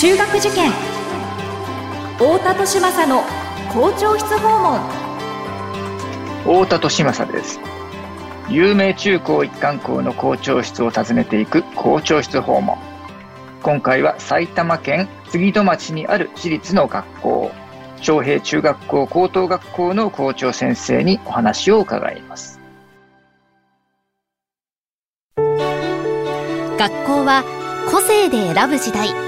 中学受験。太田利政の校長室訪問。太田利政です。有名中高一貫校の校長室を訪ねていく校長室訪問。今回は埼玉県杉戸町にある私立の学校。昌平中学校高等学校の校長先生にお話を伺います。学校は個性で選ぶ時代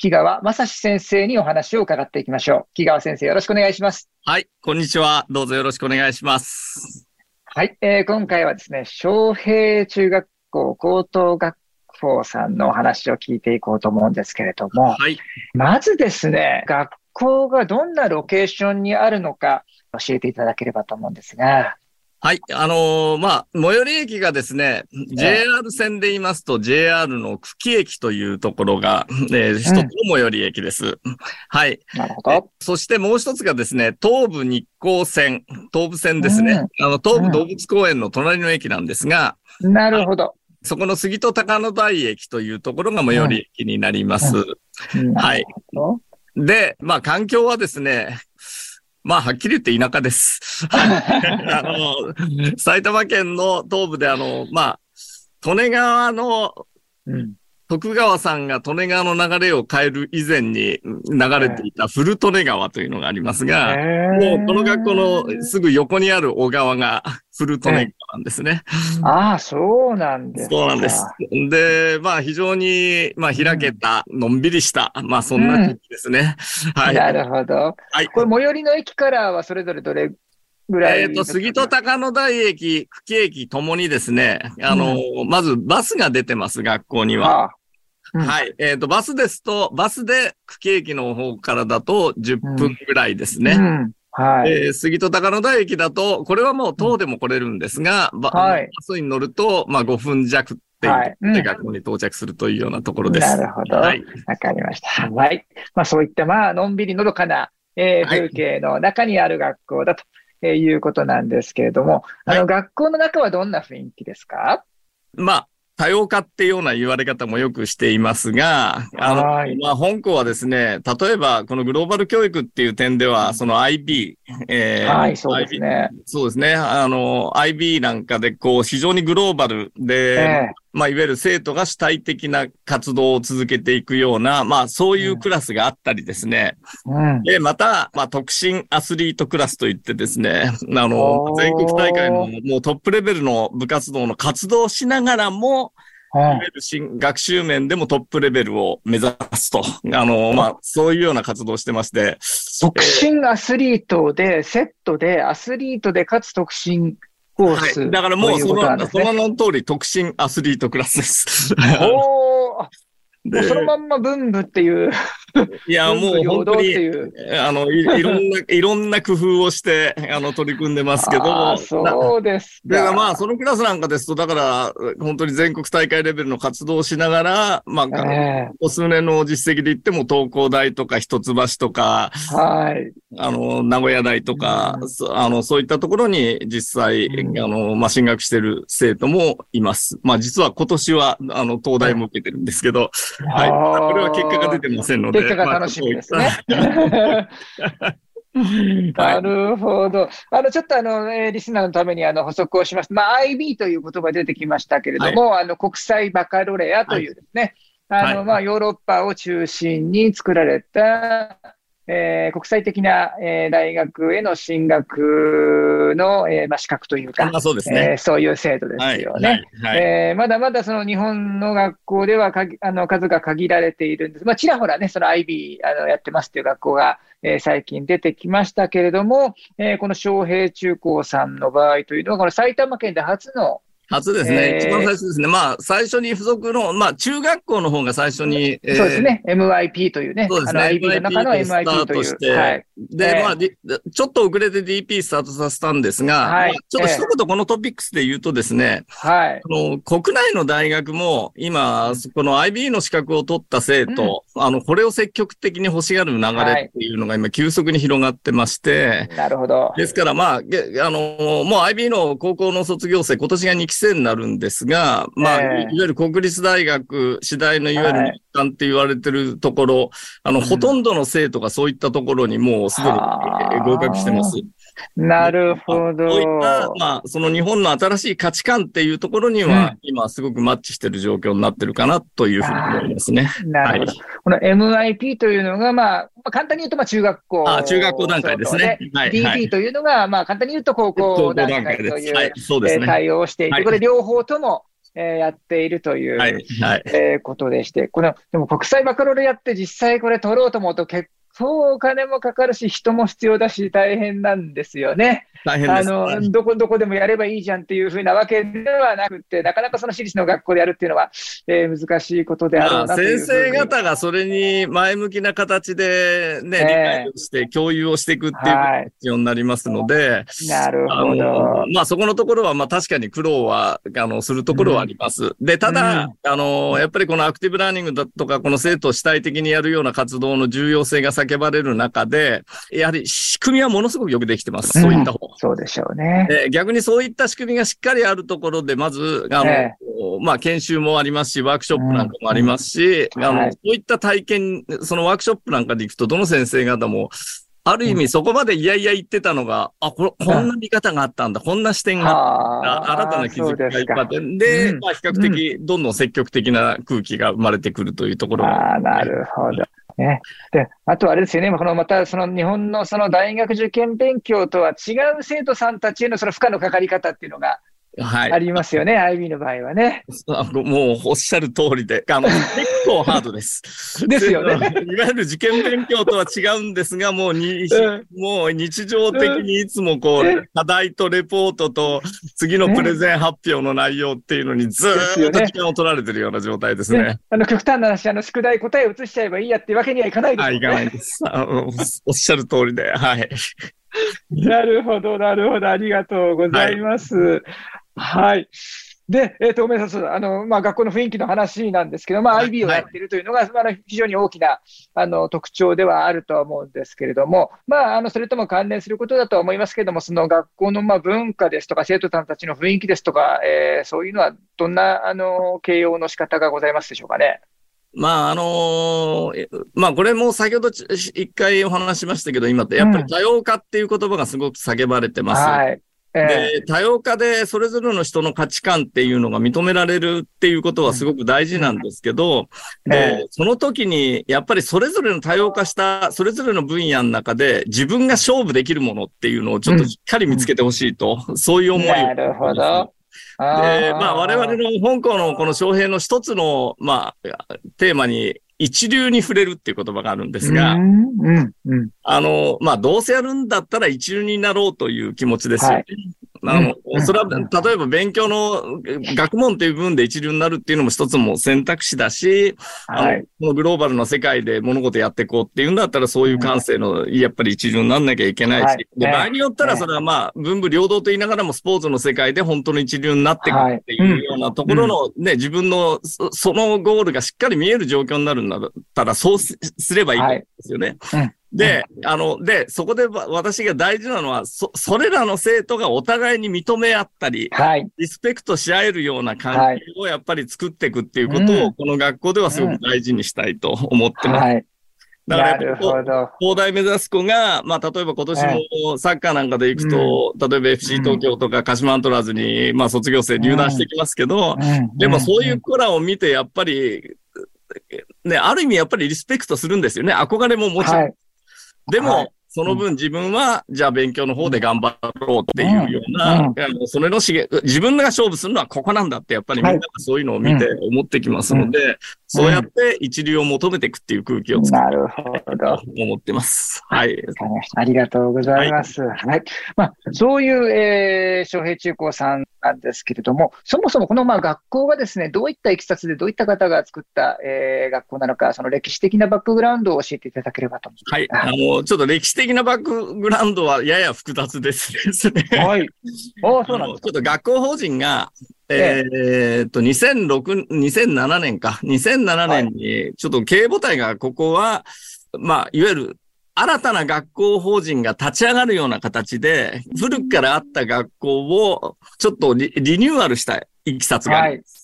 木川正史先生にお話を伺っていきましょう。木川先生、よろしくお願いします。はい、こんにちは。どうぞよろしくお願いします。はい、えー、今回はですね、昌平中学校高等学校さんのお話を聞いていこうと思うんですけれども、はい、まずですね、学校がどんなロケーションにあるのか教えていただければと思うんですが。はい。あのー、まあ、最寄り駅がですね、JR 線で言いますと JR の久喜駅というところが、えー、一つの最寄り駅です。うん、はい。なるほど。そしてもう一つがですね、東武日光線、東武線ですね。うん、あの、東武動物公園の隣の駅なんですが、なるほど。そこの杉戸高野台駅というところが最寄り駅になります。はい。で、まあ、環境はですね、まあ、はっきり言って田舎です。あの、埼玉県の東部であの、まあ、利根川の、うん。徳川さんが利根川の流れを変える以前に流れていた古利根川というのがありますが、もうこの学校のすぐ横にある小川が古利根川なんですね。ああ、そうなんですそうなんです。で、まあ非常に、まあ開けた、のんびりした、まあそんな時ですね。うん、はい。なるほど。はい。これ最寄りの駅からはそれぞれどれぐらい。えっ、ー、と、杉戸高野台駅、久喜駅ともにですね、あの、うん、まずバスが出てます、学校には。はあはい。えっ、ー、と、バスですと、バスで久喜駅の方からだと10分ぐらいですね。うん、はい。えー、杉戸高野台駅だと、これはもう等でも来れるんですが、バはい、バスに乗ると、まあ5分弱っていう、で学校に到着するというようなところです。なるほど。はい。わかりました。はい。まあそういった、まあ、のんびりのどかな、えー、風景の中にある学校だと。えー、いうことなんですけれども、あの、学校の中はどんな雰囲気ですか？まあ、多様化っていうような言われ方もよくしていますが、あの、まあ、本校はですね、例えばこのグローバル教育っていう点では、その IB、えー、はい、そうですね。そうですね。あの、IB なんかで、こう、非常にグローバルで、えー、まあ、いわゆる生徒が主体的な活動を続けていくような、まあ、そういうクラスがあったりですね。うん、で、また、まあ、特進アスリートクラスといってですね、あの、全国大会のもうトップレベルの部活動の活動をしながらも、いわゆる新学習面でもトップレベルを目指すと。あの、まあ、そういうような活動をしてまして。特進アスリートで、セットで、アスリートでかつ特進コース、はい。だからもうその、ね、その名の通り特進アスリートクラスです。おーでそのまんま文部っていう。いや、もう本当に、あのい、いろんな、いろんな工夫をして、あの、取り組んでますけど。そうですだからまあ、そのクラスなんかですと、だから、本当に全国大会レベルの活動をしながら、まあ、えー、お数年の実績で言っても、東工大とか一橋とか、はい。あの、名古屋大とか、うん、あの、そういったところに実際、うん、あの、まあ、進学してる生徒もいます。まあ、実は今年は、あの、東大も受けてるんですけど、はい。これは結果が出てませんので。結果が楽しみですね。なるほど。あの、ちょっとあの、えー、リスナーのためにあの補足をします。まあ、IB という言葉出てきましたけれども、はい、あの、国際バカロレアというですね、はい、あの、まあ、ヨーロッパを中心に作られた、えー、国際的な、えー、大学への進学の、えーまあ、資格というか、そうですね、えー、そういう制度ですよね。はいはい、えー、まだまだその日本の学校ではかあの数が限られているんです。まあ、ちらほらね、その IB あのやってますという学校が、えー、最近出てきましたけれども、えー、この昌平中高さんの場合というのは、この埼玉県で初の初ですね。一番最初ですね。まあ、最初に付属の、まあ、中学校の方が最初に、えー、そうですね。MIP というね。そうですね。IB の中の MIP という。はい、で、まあ、ちょっと遅れて DP スタートさせたんですが、はい、ちょっと一言このトピックスで言うとですね、はい。の国内の大学も今、この IB の資格を取った生徒、うん、あの、これを積極的に欲しがる流れっていうのが今急速に広がってまして、なるほど。ですからまあ、あの、もう IB の高校の卒業生、今年が2期生になるんですが、まあ、いわゆる国立大学、次第のいわゆる日韓って言われてるところ、あの、ほとんどの生徒がそういったところにもうすでに合格してます。なるほど。そういった、まあ、その日本の新しい価値観っていうところには、うん、今すごくマッチしてる状況になってるかなというふうに思いますね。なるほど。はい、この MIP というのが、まあ、簡単に言うと、まあ、中学校。あ中学校段階ですね。はい、DP というのが、まあ、簡単に言うと高校段階という、はい、そうですね、対応をしていて、これ両方とも、えー、やっているという、はいはい、えー、ことでして、この、でも国際バカロレやって実際これ取ろうと思うと結そうお金もかかるし、人も必要だし、大変なんですよね。大変です、あの、どこどこでもやればいいじゃんっていうふうなわけではなくて、なかなかその私立の学校でやるっていうのは、えー、難しいことであろうなと先生方がそれに前向きな形でね、えー、理解をして共有をしていくっていうことが必要になりますので、はい、なるほど。まあそこのところは、まあ確かに苦労は、あの、するところはあります。うん、で、ただ、うん、あの、やっぱりこのアクティブラーニングだとか、この生徒を主体的にやるような活動の重要性が叫ばれる中で、やはり仕組みはものすごくよくできてます。そういった方、うん、そうでしょうね。逆にそういった仕組みがしっかりあるところで、まず、あの、えー、まあ、研修もありますし、ワークショップなんかもありますし、うん、あの、はい、そういった体験、そのワークショップなんかで行くと、どの先生方も、ある意味そこまでいやいや言ってたのが、あ、ここんな見方があったんだ、こんな視点があった、新たな気づきがいっぱいあって、で、まあ比較的どんどん積極的な空気が生まれてくるというところが、ああ、なるほど。ね。で、あとあれですよね、このまたその日本のその大学受験勉強とは違う生徒さんたちへのその負荷のかかり方っていうのが、はい。ありますよね、IB の場合はね。もうおっしゃる通りで、あの、結構ハードです。ですよね。いわゆる受験勉強とは違うんですが、もうに、うん、もう日常的にいつもこう、課題とレポートと次のプレゼン発表の内容っていうのにずっと時間を取られてるような状態ですね。ねあの、極端な話、あの、宿題答えを移しちゃえばいいやっていうわけにはいかないですね。はい、いかないです。おっしゃる通りで、はい。なるほど、なるほど。ありがとうございます。はいはい。で、えっ、ー、と、ごめんなさい。あの、まあ、学校の雰囲気の話なんですけど、まあ、IB をやっているというのが、はい、非常に大きな、あの、特徴ではあるとは思うんですけれども、まあ、あの、それとも関連することだとは思いますけれども、その学校の、まあ、文化ですとか、生徒さんたちの雰囲気ですとか、えー、そういうのは、どんな、あの、形容の仕方がございますでしょうかね？まあ、あのー、まあ、これも先ほど一回お話しましたけど、今ってやっぱり多様化っていう言葉がすごく叫ばれてます。うん、はい。で、多様化でそれぞれの人の価値観っていうのが認められるっていうことはすごく大事なんですけど、で、その時にやっぱりそれぞれの多様化したそれぞれの分野の中で自分が勝負できるものっていうのをちょっとしっかり見つけてほしいと、うん、そういう思いを。なるほど。で、まあ我々の香港のこの翔平の一つの、まあ、テーマに一流に触れるっていう言葉があるんですが、うんうん、あの、まあ、どうせやるんだったら一流になろうという気持ちですよね。はいあの、それは、例えば勉強の学問っていう部分で一流になるっていうのも一つも選択肢だし、はい、このグローバルの世界で物事やっていこうっていうんだったらそういう感性の、やっぱり一流になんなきゃいけないし、はい、で、場合によったらそれはまあ、文武両道と言いながらもスポーツの世界で本当の一流になってい。くっていうようなところのね、自分のそのゴールがしっかり見える状況になるんだったらそうすればいいんですよね。はいで、あの、で、そこで私が大事なのは、そ、それらの生徒がお互いに認め合ったり、はい、リスペクトし合えるような関係をやっぱり作っていくっていうことを、この学校ではすごく大事にしたいと思ってます。はい。だから、東大目指す子が、まあ、例えば今年もサッカーなんかで行くと、うん、例えば FC 東京とか鹿島アントラーズに、まあ、卒業生入団してきますけど、うん、でもそういう子らを見て、やっぱり、ね、ある意味やっぱりリスペクトするんですよね。憧れももちろん。でも、はい、その分自分は、じゃあ勉強の方で頑張ろうっていうような、うんあのそれのしげ、自分が勝負するのはここなんだって、やっぱりみんながそういうのを見て思ってきますので、そうやって一流を求めていくっていう空気を作なるほるど。と思ってます。はい。ありがとうございます。はい。まあ、そういう、えー、昌平中高さんなんですけれども、そもそもこの、まあ、学校がですね、どういったいきさつで、どういった方が作った、えー、学校なのか、その歴史的なバックグラウンドを教えていただければと思います。はい。あの、ちょっと歴史的なバックグラウンドはやや複雑ですですね。はい。ああ、そうなんですちょっと学校法人が、えーっと、2006、2007年か。2007年に、ちょっと経営母体がここは、まあ、いわゆる、新たな学校法人が立ち上がるような形で、古くからあった学校を、ちょっとリリニューアルしたいきさつがあります。はい。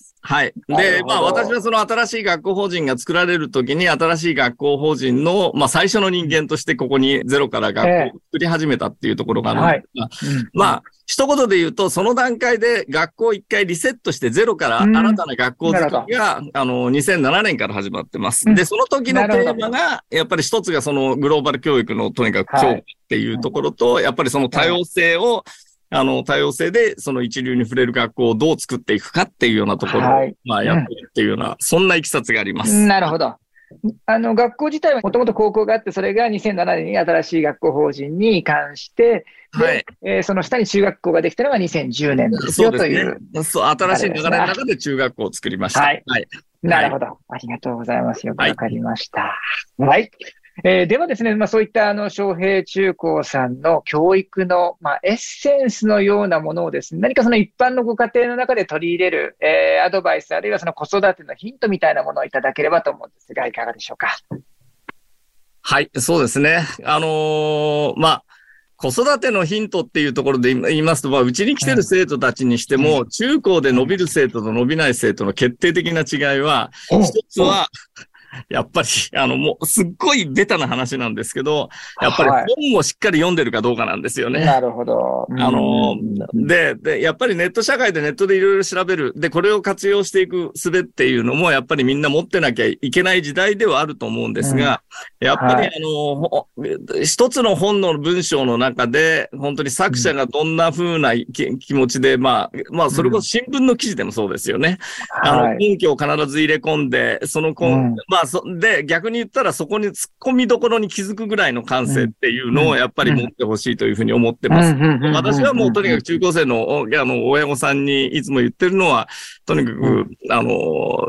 で、なるほど。まあ私はその新しい学校法人が作られるときに、新しい学校法人の、まあ最初の人間としてここにゼロから学校を作り始めたっていうところがあるんですが、うん。まあ、一言で言うと、その段階で学校を一回リセットしてゼロからうん。新たな学校作りが、あの、2007年から始まってます。うん。で、その時のテーマが、やっぱり一つがそのグローバル教育のとにかく強化っていうところと、やっぱりその多様性を、あの、多様性でその一流に触れる学校をどう作っていくかっていうようなところを、はいまあ、やっているっていうような、そんないきさつがあります。なるほど。あの、学校自体はもともと高校があって、それが2007年に新しい学校法人に移管して、ではい。えーその下に中学校ができたのが2010年ですそうでよという。そう、新しい流れの中で中学校を作りました。はいはい。なるほど。ありがとうございます。よくわかりました。はい。えーではですね、まあそういったあの、昌平中高さんの教育の、まあ、エッセンスのようなものをですね、何かその一般のご家庭の中で取り入れる、えーアドバイス、あるいはその子育てのヒントみたいなものをいただければと思うんですが、いかがでしょうか？はい、そうですね。あのーまあ、子育てのヒントっていうところで言いますと、まあ、うちに来てる生徒たちにしても、中高で伸びる生徒と伸びない生徒の決定的な違いは、一つは、やっぱり、あの、もう、すっごいベタな話なんですけど、やっぱりはい本をしっかり読んでるかどうかなんですよね。なるほど。あのうんで、で、やっぱりネット社会でネットでいろいろ調べる。で、これを活用していく術っていうのも、やっぱりみんな持ってなきゃいけない時代ではあると思うんですが、やっぱり、はいあの、ほ一つの本の文章の中で、本当に作者がどんな風な気気持ちで、まあ、まあ、それこそ新聞の記事でもそうですよね。あの、はい。根拠を必ず入れ込んで、そのこ、うんまあ、そ、で、逆に言ったらそこに突っ込みどころに気づくぐらいの感性っていうのをやっぱり持ってほしいというふうに思ってます。私はもうとにかく中高生の、おあの、親御さんにいつも言ってるのは、とにかく、あの、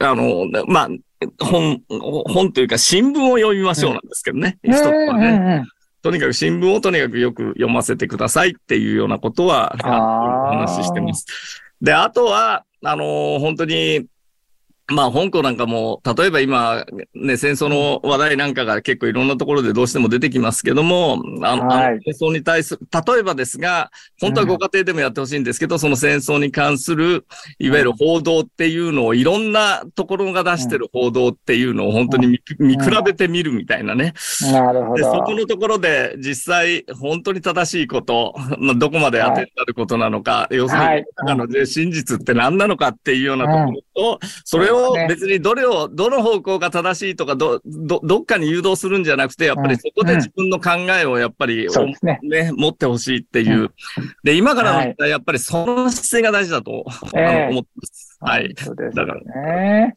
あの、まあ、本、本というか新聞を読みましょうなんですけどね。一つはうん。ね。とにかく新聞をとにかくよく読ませてくださいっていうようなことは、お話ししてます。で、あとは、あの本当に、まあ、香港なんかも、例えば今、ね、戦争の話題なんかが結構いろんなところでどうしても出てきますけども、あの、はい。あの戦争に対する、例えばですが、本当はご家庭でもやってほしいんですけど、その戦争に関する、いわゆる報道っていうのを、いろんなところが出してる報道っていうのを本当に見見比べてみるみたいなね。なるほで、そど。このところで実際本当に正しいこと、まあ、どこまで当てになることなのか、要するに、はい。中ので真実って何なのかっていうようなところと、それを別にどれを、どの方向が正しいとか、ど、ど、どっかに誘導するんじゃなくて、やっぱりそこで自分の考えをやっぱり、ね。ね、持ってほしいっていう。で、今からの時代やっぱりその姿勢が大事だと、あええの思ってます。はい。そうですだからね。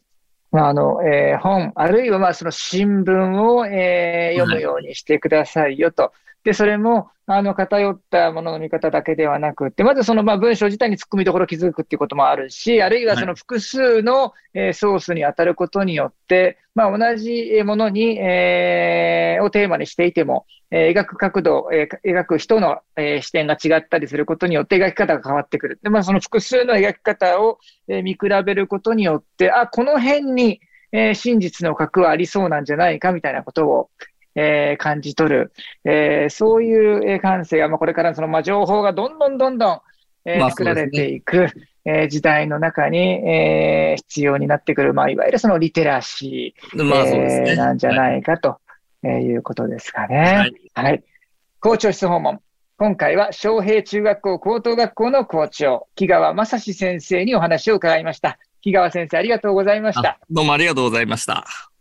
まあ、あの、えー本、あるいはまあその新聞を、えー読むようにしてくださいよと。で、それも、あの、偏ったものの見方だけではなくて、まずその、まあ、文章自体に突っ込みどころを気づくっていうこともあるし、あるいはその複数の、えーソースに当たることによって、まあ、同じものに、えーをテーマにしていても、えー描く角度、えー描く人の、えー視点が違ったりすることによって描き方が変わってくる。で、まあ、その複数の描き方を、えー見比べることによって、あ、この辺に、えー真実の核はありそうなんじゃないかみたいなことを、えー感じ取る。えーそういうえー感性が、まあ、これからその、まあ、情報がどんどんどんどん、えーまあ作られていく、えー時代の中に、えー必要になってくる、まあ、いわゆるそのリテラシー、まあそうですね。えーなんじゃい。ないかと、えーいうことですかはね。い。はい。校長室訪問。今回は、昌平中学校高等学校の校長、木川正史先生にお話を伺いました。木川先生、ありがとうございましたあ。どうもありがとうございました。